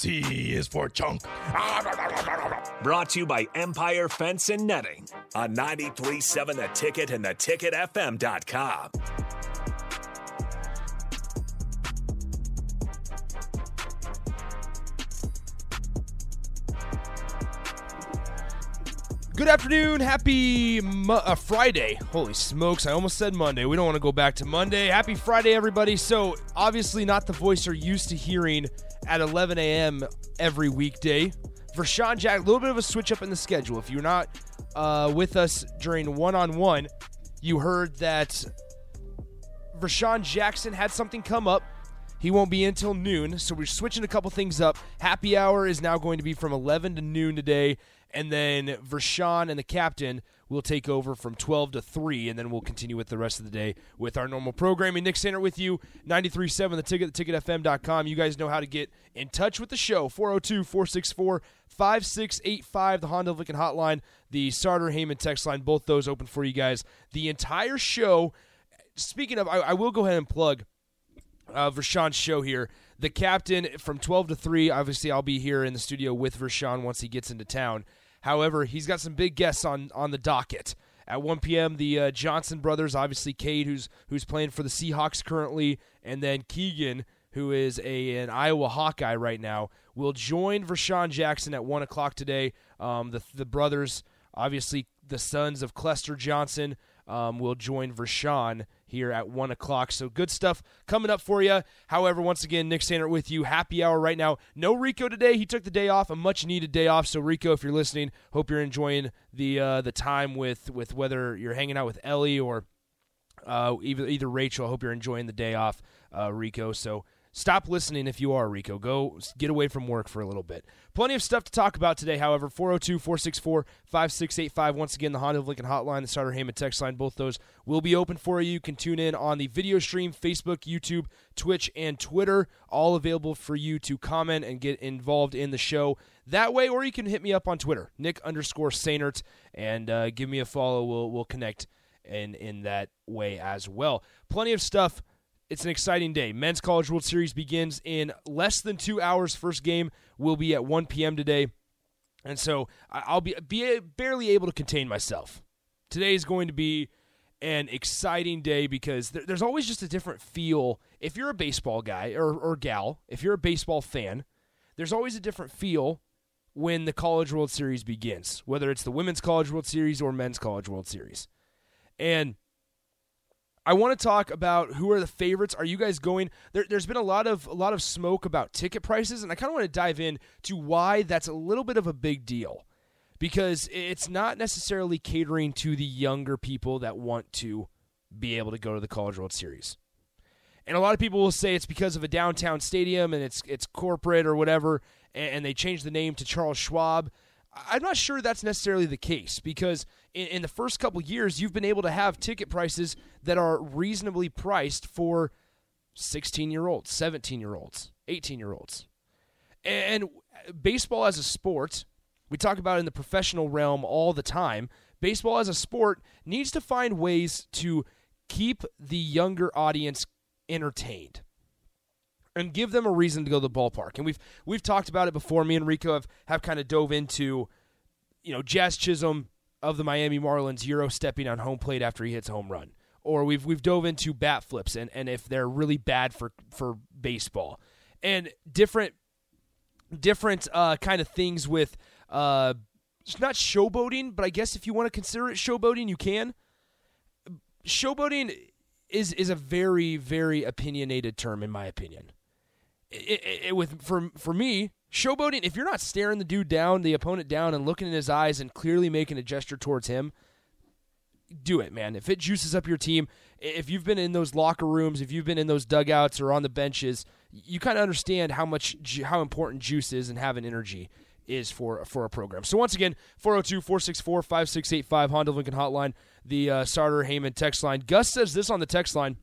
C is for chunk. Brought to you by Empire Fence and Netting on 937 The Ticket and theticketfm.com. Good afternoon. Happy Mo- uh, Friday. Holy smokes, I almost said Monday. We don't want to go back to Monday. Happy Friday, everybody. So, obviously, not the voice you're used to hearing at 11 a.m. every weekday. Vershawn Jack, a little bit of a switch up in the schedule. If you're not uh, with us during one on one, you heard that Vershawn Jackson had something come up. He won't be until noon, so we're switching a couple things up. Happy hour is now going to be from 11 to noon today, and then Vershawn and the captain will take over from 12 to 3, and then we'll continue with the rest of the day with our normal programming. Nick Sander with you, 93.7 The Ticket, the theticketfm.com. You guys know how to get in touch with the show, 402 464 5685, the Honda Lincoln hotline, the Sartor Hamann text line, both those open for you guys. The entire show, speaking of, I, I will go ahead and plug uh, Vershawn's show here. The captain from 12 to 3. Obviously, I'll be here in the studio with Vershawn once he gets into town. However, he's got some big guests on, on the docket. At 1 p.m., the uh, Johnson brothers, obviously Cade, who's who's playing for the Seahawks currently, and then Keegan, who is a an Iowa Hawkeye right now, will join Vershawn Jackson at 1 o'clock today. Um, the, the brothers, obviously the sons of Clester Johnson, um, will join Vershawn here at 1 o'clock. So good stuff coming up for you. However, once again, Nick Sander with you. Happy hour right now. No Rico today. He took the day off, a much needed day off. So Rico, if you're listening, hope you're enjoying the uh, the time with with whether you're hanging out with Ellie or uh, either either Rachel. I hope you're enjoying the day off, uh, Rico. So stop listening if you are Rico. Go get away from work for a little bit. Plenty of stuff to talk about today, however. 402 464 5685. Once again, the Honda of Lincoln hotline, the Sartor Hamann text line, both those will be open for you. You can tune in on the video stream, Facebook, YouTube, Twitch, and Twitter. All available for you to comment and get involved in the show that way, or you can hit me up on Twitter, Nick underscore Sainert, and uh, give me a follow. We'll, we'll connect in, in that way as well. Plenty of stuff it's an exciting day. Men's College World Series begins in less than two hours. First game will be at 1 p.m. today. And so I'll be, be barely able to contain myself. Today is going to be an exciting day because there, there's always just a different feel. If you're a baseball guy or, or gal, if you're a baseball fan, there's always a different feel when the College World Series begins, whether it's the Women's College World Series or Men's College World Series. And I want to talk about who are the favorites. Are you guys going? There, has been a lot of a lot of smoke about ticket prices, and I kind of want to dive in to why that's a little bit of a big deal, because it's not necessarily catering to the younger people that want to be able to go to the College World Series. And a lot of people will say it's because of a downtown stadium and it's it's corporate or whatever, and, and they changed the name to Charles Schwab. I'm not sure that's necessarily the case because in, in the first couple years, you've been able to have ticket prices that are reasonably priced for 16 year olds, 17 year olds, 18 year olds. And baseball as a sport, we talk about in the professional realm all the time. Baseball as a sport needs to find ways to keep the younger audience entertained and give them a reason to go to the ballpark. And we've we've talked about it before. Me and Rico have, have kind of dove into, you know, Jazz Chisholm of the Miami Marlins Euro stepping on home plate after he hits a home run. Or we've we've dove into bat flips and, and if they're really bad for, for baseball. And different different uh, kind of things with uh, it's not showboating, but I guess if you want to consider it showboating, you can. Showboating is is a very very opinionated term in my opinion. It, it, it, with for for me, showboating. If you're not staring the dude down, the opponent down, and looking in his eyes and clearly making a gesture towards him, do it, man. If it juices up your team, if you've been in those locker rooms, if you've been in those dugouts or on the benches, you kind of understand how much how important juice is and having energy is for for a program. So once again, 402-464-5685 Honda Lincoln Hotline, the uh, Hamann text line. Gus says this on the text line.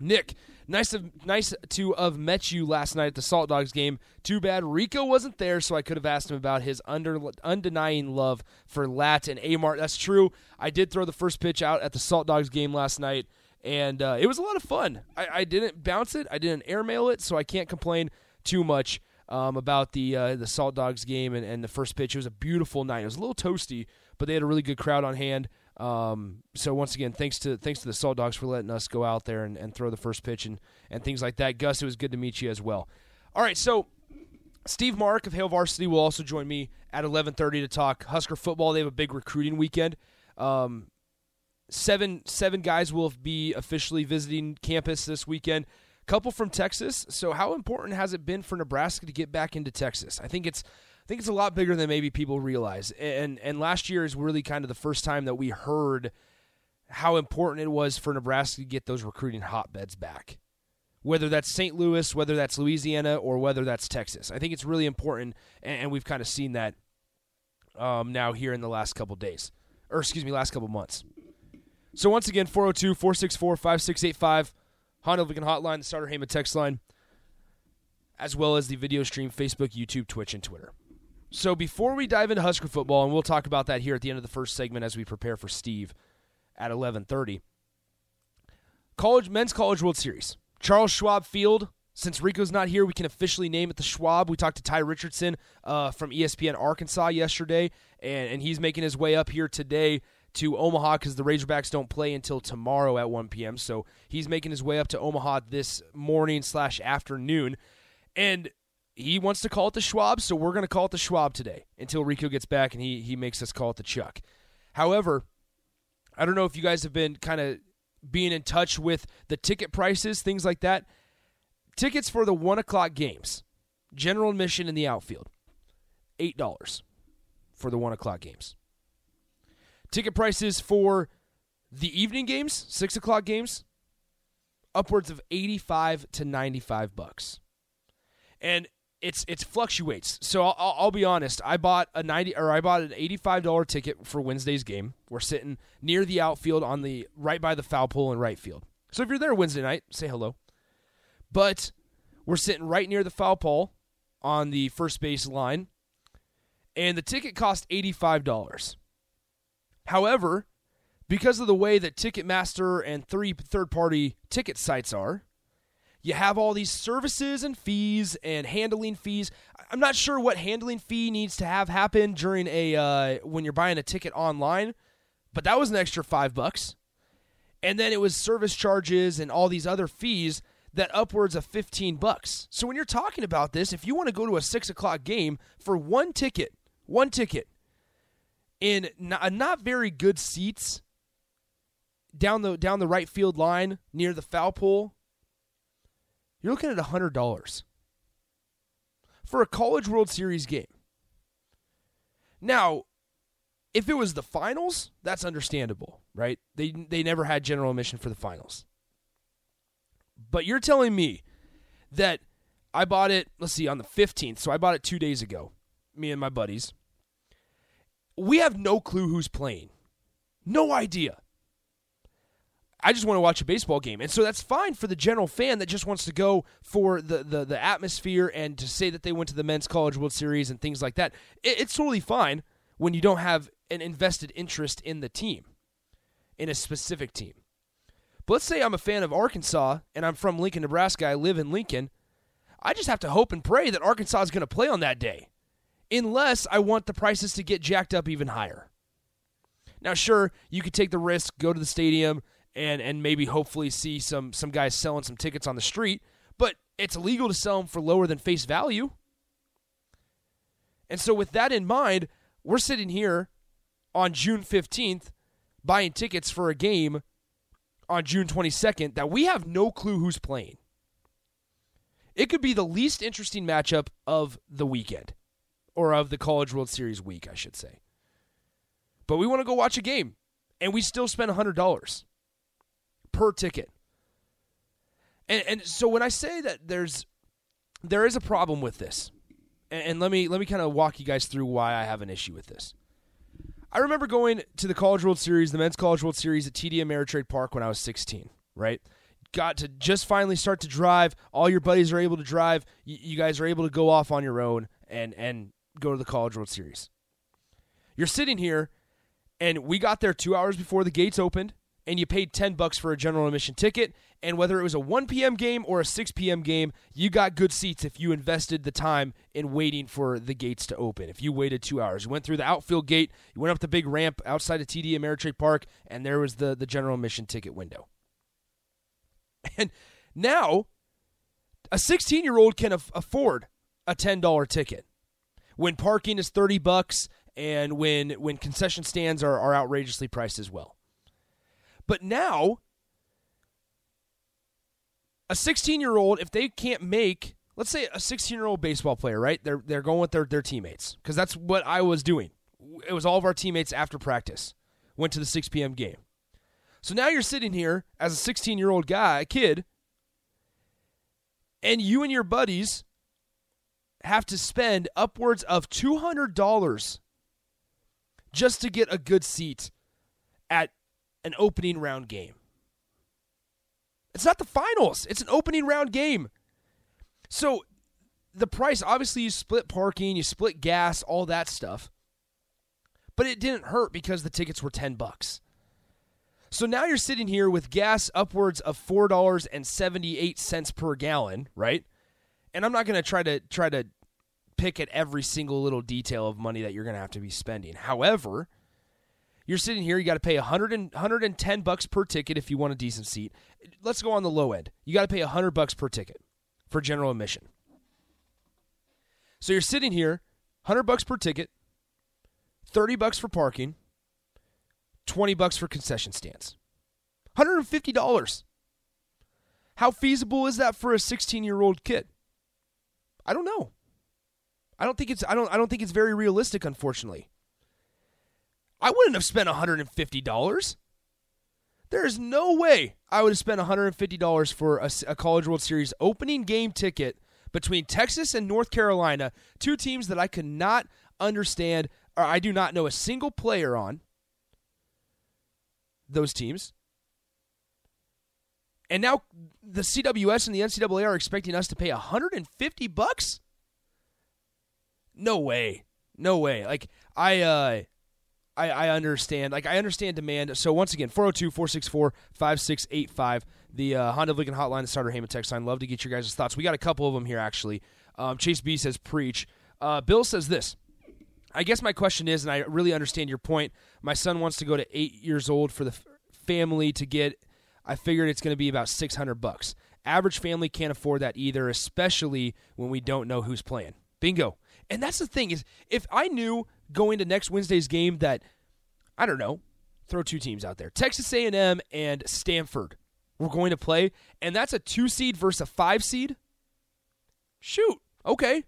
Nick, nice to nice to have met you last night at the Salt Dogs game. Too bad Rico wasn't there, so I could have asked him about his under undenying love for Lat and Amart. That's true. I did throw the first pitch out at the Salt Dogs game last night, and uh, it was a lot of fun. I, I, didn't bounce it, I didn't airmail it, so I can't complain too much. Um, about the uh, the Salt Dogs game and, and the first pitch. It was a beautiful night. It was a little toasty, but they had a really good crowd on hand. Um, so once again, thanks to thanks to the Salt Dogs for letting us go out there and, and throw the first pitch and, and things like that. Gus, it was good to meet you as well. All right, so Steve Mark of Hail Varsity will also join me at 11:30 to talk Husker football. They have a big recruiting weekend. Um, seven seven guys will be officially visiting campus this weekend. Couple from Texas. So how important has it been for Nebraska to get back into Texas? I think it's think it's a lot bigger than maybe people realize. And and last year is really kind of the first time that we heard how important it was for Nebraska to get those recruiting hotbeds back. Whether that's St. Louis, whether that's Louisiana, or whether that's Texas. I think it's really important, and, we've kind of seen that um, now here in the last couple days. Or, excuse me, last couple months. So, once again, 402 464 5685, Honda Lincoln Hotline, the Sartor Hamann text line, as well as the video stream Facebook, YouTube, Twitch, and Twitter. So before we dive into Husker football, and we'll talk about that here at the end of the first segment as we prepare for Steve at 11:30. College men's college World Series. Charles Schwab Field. Since Rico's not here, we can officially name it the Schwab. We talked to Ty Richardson uh, from ESPN Arkansas yesterday, and, and he's making his way up here today to Omaha because the Razorbacks don't play until tomorrow at 1 p.m. So he's making his way up to Omaha this morning slash afternoon. And he wants to call it the Schwab, so we're going to call it the Schwab today until Rico gets back and he he makes us call it the Chuck. However, I don't know if you guys have been kind of being in touch with the ticket prices, things like that. Tickets for the one o'clock games, general admission in the outfield, eight dollars for the one o'clock games. Ticket prices for the evening games, six o'clock games, upwards of eighty-five to ninety-five bucks. And it's it's fluctuates. So I'll, I'll, be honest. I bought a ninety or I bought an eighty five dollar ticket for Wednesday's game. We're sitting near the outfield on the right by the foul pole in right field. So if you're there Wednesday night, say hello. But we're sitting right near the foul pole on the first base line, and the ticket cost eighty five dollars. However, because of the way that Ticketmaster and three third party ticket sites are, you have all these services and fees and handling fees. I'm not sure what handling fee needs to have happen during a uh, when you're buying a ticket online, but that was an extra five bucks. And then it was service charges and all these other fees that upwards of 15 bucks. So when you're talking about this, if you want to go to a six o'clock game for one ticket, one ticket in not, not very good seats down the down the right field line near the foul pole you're looking at $100 for a College World Series game. Now, if it was the finals, that's understandable, right? They they never had general admission for the finals. But you're telling me that I bought it, let's see, on the 15th. So I bought it 2 days ago. Me and my buddies. We have no clue who's playing. No idea. I just want to watch a baseball game. And so that's fine for the general fan that just wants to go for the, the, the atmosphere and to say that they went to the Men's College World Series and things like that. It, it's totally fine when you don't have an invested interest in the team, in a specific team. But let's say I'm a fan of Arkansas and I'm from Lincoln, Nebraska. I live in Lincoln. I just have to hope and pray that Arkansas is going to play on that day, unless I want the prices to get jacked up even higher. Now, sure, you could take the risk, go to the stadium, and and maybe hopefully see some some guys selling some tickets on the street, but it's illegal to sell them for lower than face value. And so with that in mind, we're sitting here on June 15th buying tickets for a game on June 22nd that we have no clue who's playing. It could be the least interesting matchup of the weekend or of the College World Series week, I should say. But we want to go watch a game and we still spend $100 per ticket. And, and so when I say that there's there is a problem with this, and, and let me let me kind of walk you guys through why I have an issue with this. I remember going to the College World Series, the Men's College World Series at TD Ameritrade Park when I was 16, right? Got to just finally start to drive. All your buddies are able to drive. You, you guys are able to go off on your own and and go to the College World Series. You're sitting here, and we got there two hours before the gates opened, and you paid 10 bucks for a general admission ticket. And whether it was a 1 p.m. game or a 6 p.m. game, you got good seats if you invested the time in waiting for the gates to open. If you waited two hours, you went through the outfield gate, you went up the big ramp outside of TD Ameritrade Park, and there was the, the general admission ticket window. And now, a 16 year old can af- afford a $10 ticket when parking is 30 bucks and when when concession stands are, are outrageously priced as well. But now a 16 year old, if they can't make, let's say a 16 year old baseball player, right? They're they're going with their their teammates because that's what I was doing. It was all of our teammates after practice went to the 6 p.m. game. So now you're sitting here as a 16 year old guy, a kid, and you and your buddies have to spend upwards of $200 just to get a good seat at an opening round game. It's not the finals, it's an opening round game. So the price, obviously, you split parking, you split gas, all that stuff. But it didn't hurt because the tickets were 10 bucks. So now you're sitting here with gas upwards of $4.78 per gallon, right? And I'm not going to try to try to pick at every single little detail of money that you're going to have to be spending. However, you're sitting here, you got to pay 100 and, 110 bucks per ticket if you want a decent seat. Let's go on the low end. You got to pay 100 bucks per ticket for general admission. So you're sitting here, 100 bucks per ticket, 30 bucks for parking, 20 bucks for concession stands. $150. How feasible is that for a 16-year-old kid? I don't know. I don't think it's I don't I don't think it's very realistic unfortunately. I wouldn't have spent $150. There is no way I would have spent $150 for a, a, College World Series opening game ticket between Texas and North Carolina, two teams that I could not understand or I do not know a single player on those teams. And now the CWS and the NCAA are expecting us to pay 150 bucks? No way. No way. Like I uh I, I understand. Like I understand demand. So once again, 402-464-5685. The uh, Honda Lincoln Hotline, the Sartor Hamann text line. Love to get your guys' thoughts. We got a couple of them here actually. Um, Chase B says preach. Uh, Bill says this. I guess my question is, and I really understand your point. My son wants to go to eight years old for the f- family to get. I figured it's going to be about six hundred bucks. Average family can't afford that either, especially when we don't know who's playing. Bingo. And that's the thing is, if I knew going to next Wednesday's game that I don't know, throw two teams out there, Texas A&M and Stanford, were going to play, and that's a two seed versus a five seed. Shoot, okay,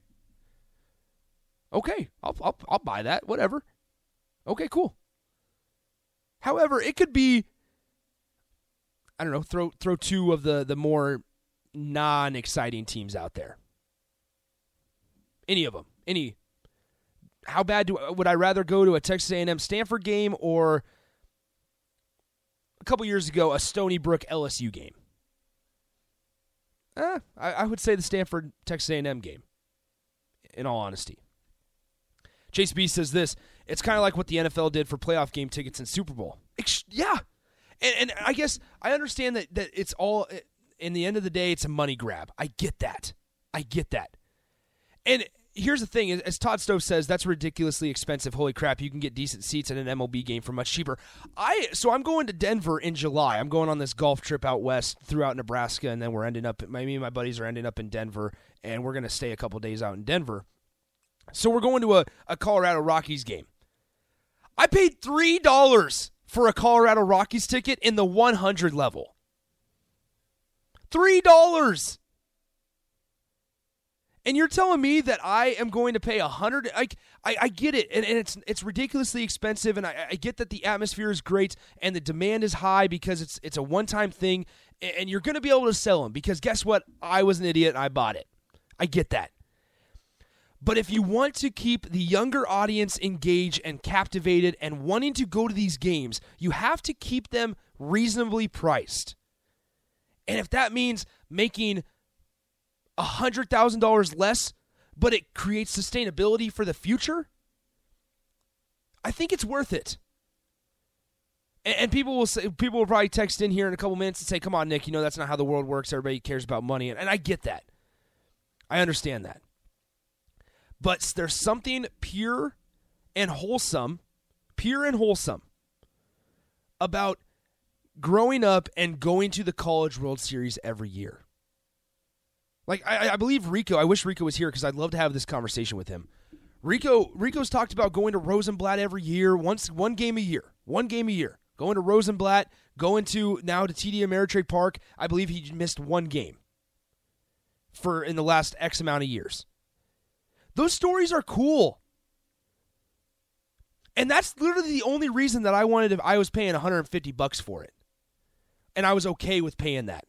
okay, I'll I'll, I'll buy that. Whatever. Okay, cool. However, it could be I don't know, throw throw two of the the more non-exciting teams out there. Any of them. Any how bad do would I rather go to a Texas A&M Stanford game or a couple years ago a Stony Brook LSU game? Eh, I, I would say the Stanford Texas A&M game. In all honesty, Chase B says this: It's kind of like what the NFL did for playoff game tickets in Super Bowl. Yeah, and, and I guess I understand that that it's all. In the end of the day, it's a money grab. I get that. I get that. And here's the thing as todd stove says that's ridiculously expensive. Holy crap you can get decent seats at an mlb game for much cheaper. I so i'm going to denver in july. I'm going on this golf trip out west throughout nebraska and then we're ending up me and my buddies are ending up in denver and we're going to stay a couple days out in denver. So we're going to a, a colorado rockies game. I paid three dollars for a colorado rockies ticket in the 100 level. Three dollars and you're telling me that I am going to pay a hundred? Like I, I get it, and, and it's it's ridiculously expensive, and I, I get that the atmosphere is great and the demand is high because it's it's a one time thing, and you're going to be able to sell them because guess what? I was an idiot and I bought it. I get that, But if you want to keep the younger audience engaged and captivated and wanting to go to these games, you have to keep them reasonably priced. And if that means making $100,000 less, but it creates sustainability for the future, I think it's worth it. And, people will say, people will probably text in here in a couple minutes and say, "Come on, Nick, you know that's not how the world works. Everybody cares about money," and, and I get that. I understand that. But there's something pure and wholesome, pure and wholesome about growing up and going to the College World Series every year. Like I, I believe Rico. I wish Rico was here because I'd love to have this conversation with him. Rico Rico's talked about going to Rosenblatt every year, once one game a year, one game a year. Going to Rosenblatt, going to now to TD Ameritrade Park. I believe he missed one game for in the last X amount of years. Those stories are cool. And that's literally the only reason that I wanted if I was paying 150 bucks for it. And I was okay with paying that.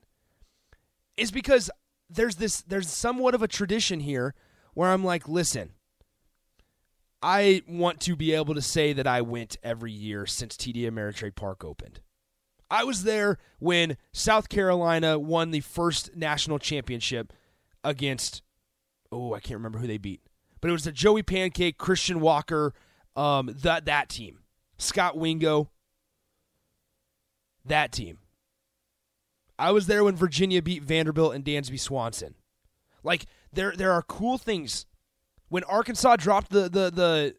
Is because there's this there's somewhat of a tradition here where I'm like, listen, I want to be able to say that I went every year since TD Ameritrade Park opened. I was there when South Carolina won the first national championship against oh, I can't remember who they beat. But it was the Joey Pankake, Christian Walker, um, that that team. Scott Wingo. That team. I was there when Virginia beat Vanderbilt and Dansby Swanson. Like there there are cool things. When Arkansas dropped the the the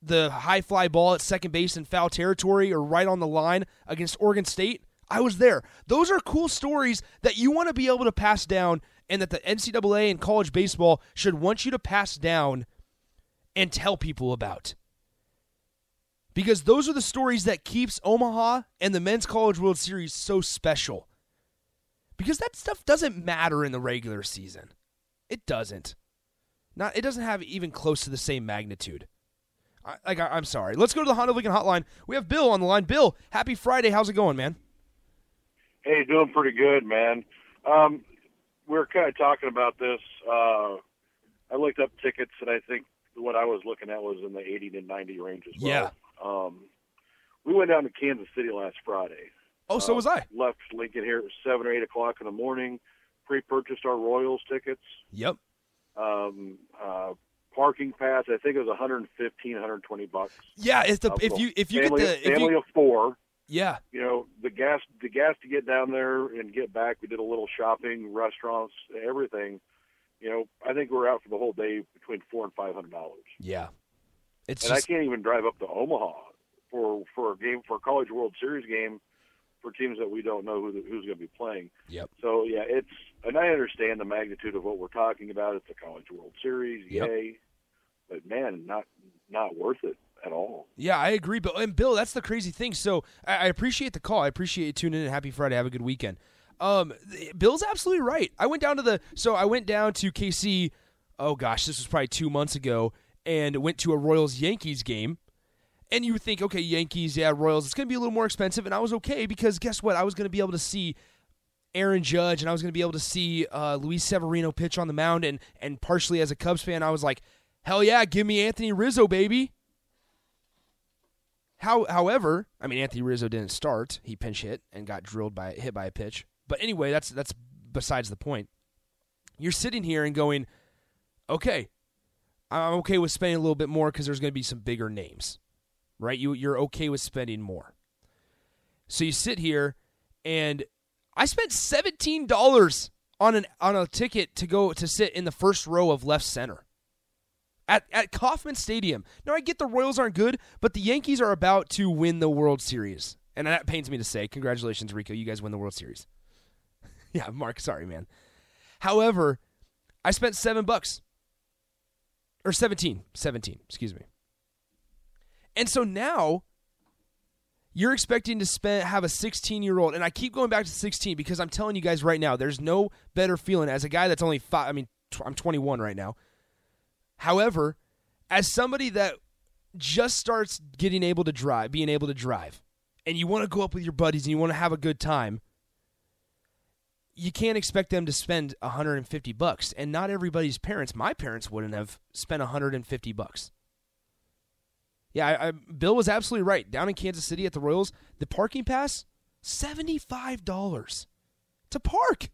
the high fly ball at second base in foul territory or right on the line against Oregon State, I was there. Those are cool stories that you want to be able to pass down and that the NCAA and college baseball should want you to pass down and tell people about. Because those are the stories that keeps Omaha and the Men's College World Series so special. Because that stuff doesn't matter in the regular season. It doesn't. Not it doesn't have even close to the same magnitude. I, like I, am sorry. Let's go to the Honda Lincoln Hotline. We have Bill on the line. Bill, happy Friday. How's it going, man? Hey, doing pretty good, man. Um, we are kind of talking about this. Uh, I looked up tickets, and I think what I was looking at was in the 80 to 90 range as well. Yeah. Um, we went down to Kansas City last Friday. Oh, so uh, was I. Left Lincoln here at seven or eight o'clock in the morning. Pre-purchased our Royals tickets. Yep. Um, uh, parking pass. I think it was 115, 120 bucks. Yeah, it's the Uh, if you if you family, get the if family you, of four. yeah You know the gas, the gas to get down there and get back. We did a little shopping, restaurants, everything. You know, I think we're out for the whole day between four and five hundred dollars. yeah, it's And just I can't even drive up to Omaha for for a game for a College World Series game for teams that we don't know who the, who's going to be playing. Yep. So yeah, it's and I understand the magnitude of what we're talking about. It's a College World Series, Yep. yay! But man, not not worth it at all. Yeah, I agree. But and Bill, that's the crazy thing. So I, I appreciate the call. I appreciate you tuning in. Happy Friday. Have a good weekend. Um, Bill's absolutely right. I went down to the so I went down to KC. Oh gosh, this was probably two months ago, and went to a Royals Yankees game. And you think, okay, Yankees, yeah, Royals, it's going to be a little more expensive, and I was okay because guess what? I was going to be able to see Aaron Judge, and I was going to be able to see uh, Luis Severino pitch on the mound, and and partially as a Cubs fan, I was like, hell yeah, give me Anthony Rizzo, baby. How, however, I mean Anthony Rizzo didn't start. He pinch hit and got drilled by hit by a pitch. But anyway, that's that's besides the point. You're sitting here and going, okay, I'm okay with spending a little bit more because there's going to be some bigger names, right? You you're okay with spending more. So you sit here, and I spent seventeen dollars on an on a ticket to go to sit in the first row of left center at, at Kauffman Stadium. Now, I get the Royals aren't good, but the Yankees are about to win the World Series. And that pains me to say. Congratulations, Rico. You guys win the World Series. yeah, Mark, sorry, man. However, I spent seven bucks. Or 17. 17, excuse me. And so now you're expecting to spend have a 16 year old and i keep going back to 16 because i'm telling you guys right now there's no better feeling as a guy that's only five i mean tw- i'm 21 right now. However as somebody that just starts getting able to drive being able to drive and you want to go up with your buddies and you want to have a good time you can't expect them to spend 150 bucks. And not everybody's parents my parents wouldn't have spent 150 bucks yeah I, I, bill was absolutely right. Down in kansas city at the royals the parking pass $75 to park.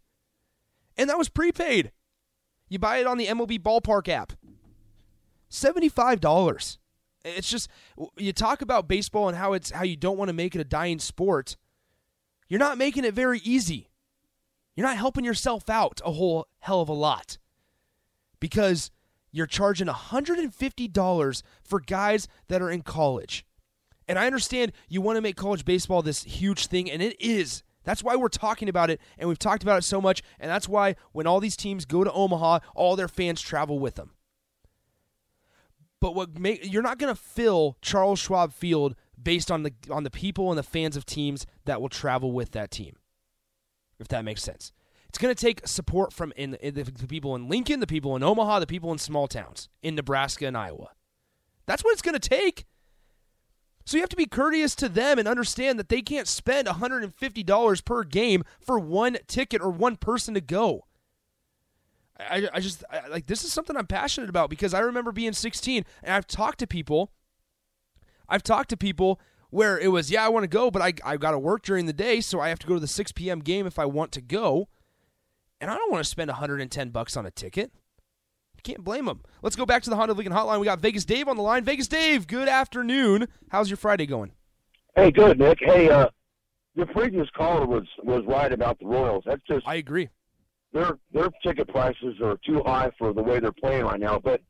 And that was prepaid. You buy it on the mlb ballpark app. $75 it's just you talk about baseball and how it's how you don't want to make it a dying sport. You're not making it very easy. You're not helping yourself out a whole hell of a lot. Because you're charging $150 for guys that are in college. And I understand you want to make college baseball this huge thing, and it is. That's why we're talking about it, and we've talked about it so much, and that's why when all these teams go to Omaha, all their fans travel with them. But what you're not going to fill Charles Schwab Field based on the on the people and the fans of teams that will travel with that team if that makes sense. It's going to take support from in, in the, the people in Lincoln, the people in Omaha, the people in small towns in Nebraska and Iowa. That's what it's going to take. So you have to be courteous to them and understand that they can't spend $150 per game for one ticket or one person to go. I, I just I, like this is something I'm passionate about because I remember being 16 and I've talked to people. I've talked to people where it was, yeah, I want to go, but I I've got to work during the day, so I have to go to the 6 p.m. game if I want to go, and I don't want to spend 110 bucks on a ticket. Can't blame them. Let's go back to the Honda Lincoln Hotline. We got Vegas Dave on the line. Vegas Dave, good afternoon. How's your Friday going? Hey, good, Nick. Hey, uh, your previous caller was was right about the Royals. That's just I agree. Their their ticket prices are too high for the way they're playing right now. But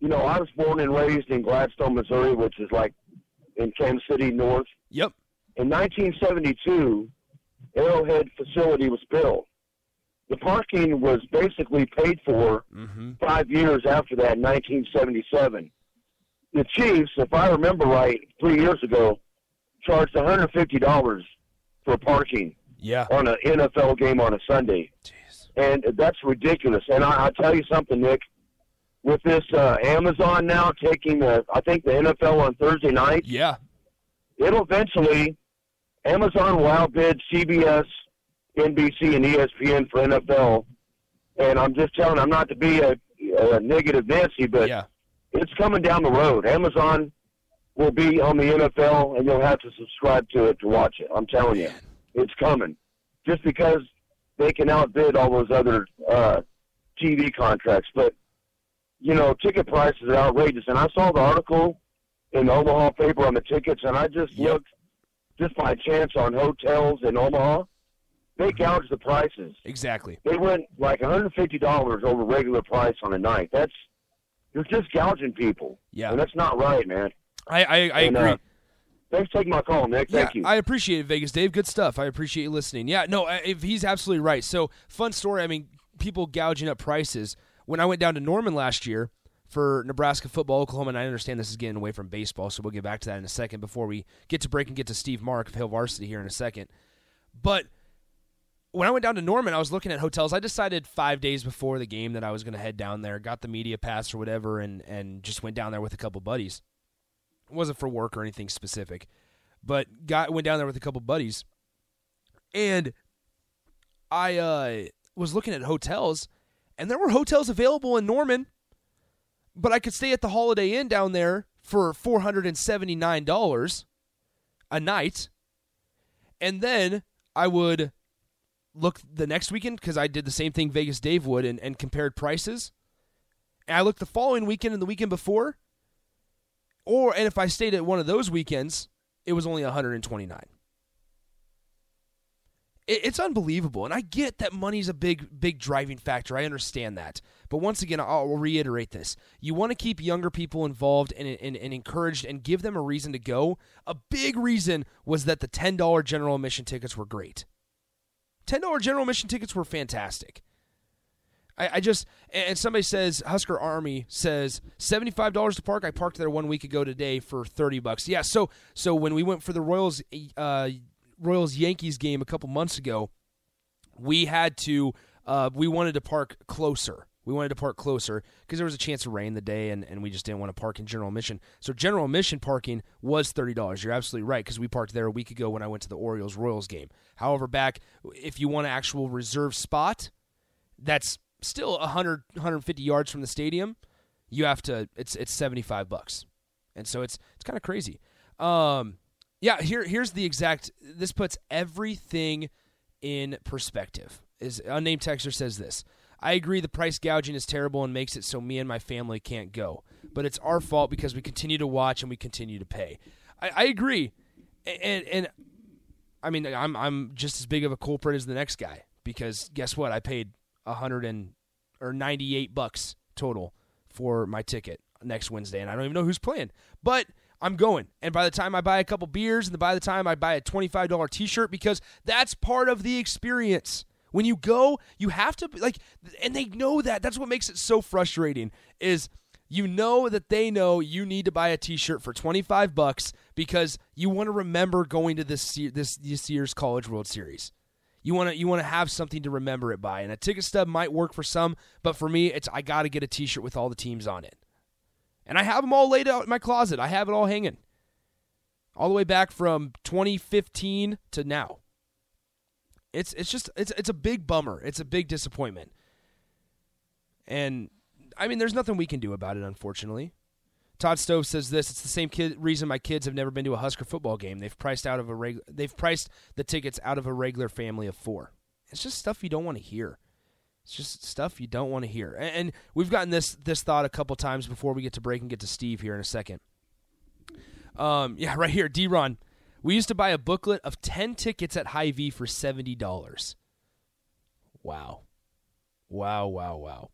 you know, I was born and raised in Gladstone, Missouri, which is like in Kansas City North. Yep. In 1972, Arrowhead facility was built. The parking was basically paid for mm-hmm. five years after that, in 1977. The Chiefs, if I remember right, three years ago, charged $150 for parking yeah. on an NFL game on a Sunday. Jeez. And that's ridiculous. And I, I'll tell you something, Nick with this uh, Amazon now taking the, I think the NFL on Thursday night. Yeah. It'll eventually, Amazon will outbid CBS, NBC, and ESPN for NFL. And I'm just telling, I'm not to be a, a negative Nancy, but yeah. it's coming down the road. Amazon will be on the NFL, and you'll have to subscribe to it to watch it. I'm telling you, it's coming. Just because they can outbid all those other uh, TV contracts, but you know, ticket prices are outrageous. And I saw the article in the Omaha paper on the tickets, and I just Yep. looked just by chance on hotels in Omaha. They gouged the prices. Exactly. They went like $150 over regular price on a night. That's you're just gouging people, Yeah. and that's not right, man. I I, I And, uh, agree. Thanks for taking my call, Nick. Thank yeah, you. I appreciate it, Vegas Dave. Good stuff. I appreciate you listening. Yeah, no, if he's absolutely right. So fun story. I mean, people gouging up prices. When I went down to Norman last year for Nebraska football, Oklahoma, and I understand this is getting away from baseball, so we'll get back to that in a second before we get to break and get to Steve Mark of Hail Varsity here in a second. But when I went down to Norman, I was looking at hotels. I decided five days before the game that I was going to head down there, got the media pass or whatever, and and just went down there with a couple buddies. It wasn't for work or anything specific, but got went down there with a couple buddies, and I uh, was looking at hotels, and there were hotels available in Norman, but I could stay at the Holiday Inn down there for four hundred and seventy nine dollars a night, and then I would look the next weekend because I did the same thing Vegas Dave would and, and compared prices. And I looked the following weekend and the weekend before, or and if I stayed at one of those weekends, it was only 129. It, it's unbelievable, and I get that money's a big big driving factor. I understand that, but once again, I'll reiterate this: you want to keep younger people involved and, and, and encouraged, and give them a reason to go. A big reason was that the ten dollar general admission tickets were great. Ten dollar general admission tickets were fantastic. I, I just and somebody says Husker Army says seventy five dollars to park. I parked there one week ago today for thirty bucks. Yeah, so so when we went for the Royals uh, Royals Yankees game a couple months ago, we had to uh, we wanted to park closer. We wanted to park closer because there was a chance of rain the day, and, and we just didn't want to park in general admission. So general admission parking was thirty dollars. You're absolutely right because we parked there a week ago when I went to the Orioles Royals game. However, back if you want an actual reserve spot, that's still 100 150 yards from the stadium. You have to it's it's seventy five bucks, and so it's it's kind of crazy. Um, yeah, here here's the exact. This puts everything in perspective. Is unnamed texter says this. I agree the price gouging is terrible and makes it so me and my family can't go. But it's our fault because we continue to watch and we continue to pay. I, I agree. And, and I mean I'm I'm just as big of a culprit as the next guy because guess what? I paid a hundred and or ninety eight bucks total for my ticket next Wednesday and I don't even know who's playing. But I'm going. And by the time I buy a couple beers and by the time I buy a $25 t-shirt because that's part of the experience. When you go, you have to like and they know that. That's what makes it so frustrating is you know that they know you need to buy a t-shirt for 25 bucks because you want to remember going to this this this year's College World Series. You want to you want to have something to remember it by. And a ticket stub might work for some, but for me it's I got to get a t-shirt with all the teams on it. And I have them all laid out in my closet. I have it all hanging. All the way back from 2015 to now. It's it's just it's it's a big bummer. It's a big disappointment. And I mean there's nothing we can do about it unfortunately. Todd Stove says this, it's the same kid, reason my kids have never been to a Husker football game. They've priced out of a reg, they've priced the tickets out of a regular family of 4. It's just stuff you don't want to hear. It's just stuff you don't want to hear. And, and we've gotten this this thought a couple times before we get to break and get to Steve here in a second. Um, yeah, right here, D-Ron. We used to buy a booklet of 10 tickets at Hy-Vee for $70. Wow. Wow, wow, wow.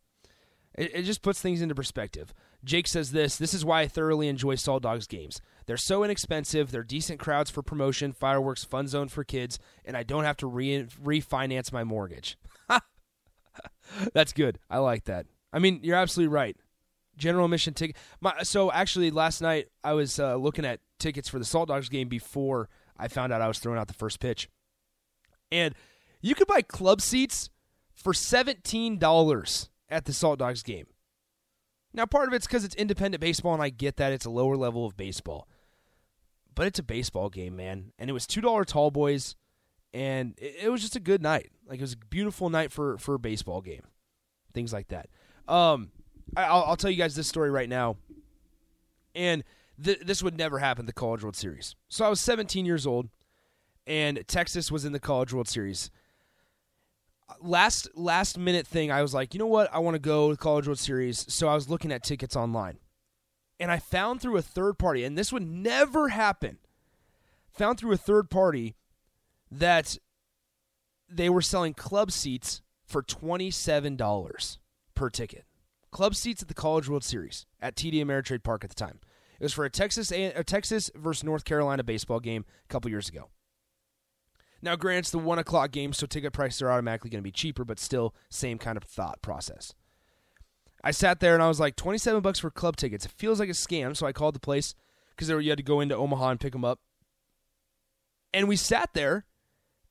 It, it just puts things into perspective. Jake says this This is why I thoroughly enjoy Salt Dogs games. They're so inexpensive, they're decent crowds for promotion, fireworks, fun zone for kids, and I don't have to re- refinance my mortgage. That's good. I like that. I mean, you're absolutely right. General admission ticket. My, so actually, last night I was uh, looking at tickets for the Salt Dogs game before I found out I was throwing out the first pitch, and you could buy club seats for seventeen dollars at the Salt Dogs game. Now, part of it's because it's independent baseball, and I get that it's a lower level of baseball, but it's a baseball game, man. And it was two dollar tall boys, and it, it was just a good night. Like it was a beautiful night for for a baseball game, things like that. Um, I, will I'll tell you guys this story right now, and th- this would never happen the College World Series. So I was 17 years old, and Texas was in the College World Series. Last last minute thing, I was like, you know what, I want to go to the College World Series. So I was looking at tickets online, and I found through a third party, and this would never happen. Found through a third party that they were selling club seats for $27 per ticket. Club seats at the College World Series at TD Ameritrade Park at the time. It was for a Texas a Texas versus North Carolina baseball game a couple years ago. Now, granted, it's the one o'clock game, so ticket prices are automatically going to be cheaper, but still, same kind of thought process. I sat there and I was like, twenty-seven bucks for club tickets. It feels like a scam, so I called the place because you had to go into Omaha and pick them up. And we sat there,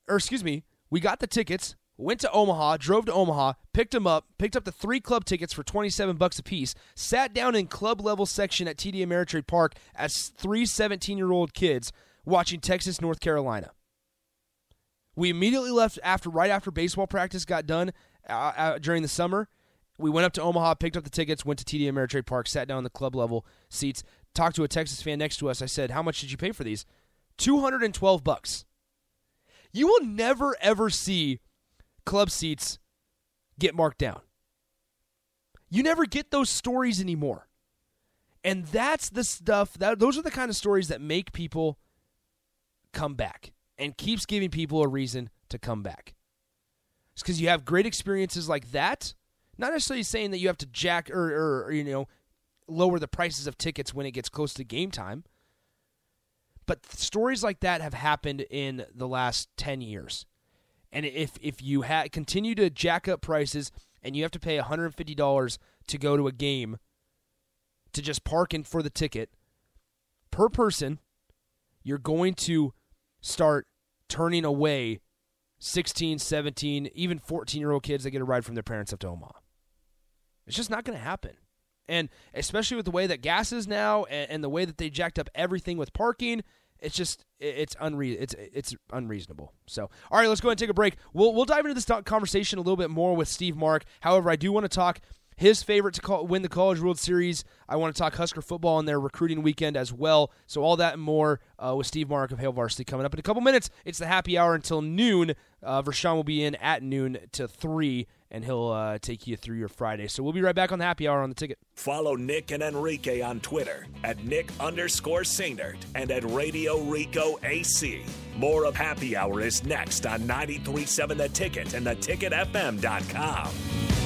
or excuse me, we got the tickets, went to Omaha, drove to Omaha, picked them up, picked up the three club tickets for 27 bucks a piece, sat down in club level section at TD Ameritrade Park as three 17-year-old kids watching Texas North Carolina. We immediately left after right after baseball practice got done uh, uh, during the summer. We went up to Omaha, picked up the tickets, went to TD Ameritrade Park, sat down in the club level seats, talked to a Texas fan next to us. I said, "How much did you pay for these?" 212 bucks. You will never ever see club seats get marked down. You never get those stories anymore. And that's the stuff that those are the kind of stories that make people come back and keeps giving people a reason to come back. It's because you have great experiences like that. Not necessarily saying that you have to jack or, or, or you know lower the prices of tickets when it gets close to game time, but stories like that have happened in the last 10 years. And if if you ha- continue to jack up prices and you have to pay $150 to go to a game to just park in for the ticket per person, you're going to start turning away 16, 17, even 14 year old kids that get a ride from their parents up to Omaha. It's just not going to happen. And especially with the way that gas is now and, and, the way that they jacked up everything with parking, it's just it's unre- it's it's unreasonable. So, all right, let's go ahead and take a break. We'll we'll dive into this conversation a little bit more with Steve Mark. However, I do want to talk his favorite to call, win the College World Series. I want to talk Husker football on their recruiting weekend as well. So all that and more uh, with Steve Mark of Hail Varsity coming up in a couple minutes. It's the happy hour until noon. Uh, Vershawn will be in at noon to three and he'll uh, take you through your Friday. So we'll be right back on the happy hour on the ticket. Follow Nick and Enrique on Twitter at Nick underscore Sainert and at Radio Rico AC. More of Happy Hour is next on 93.7 The Ticket and theticketfm.com.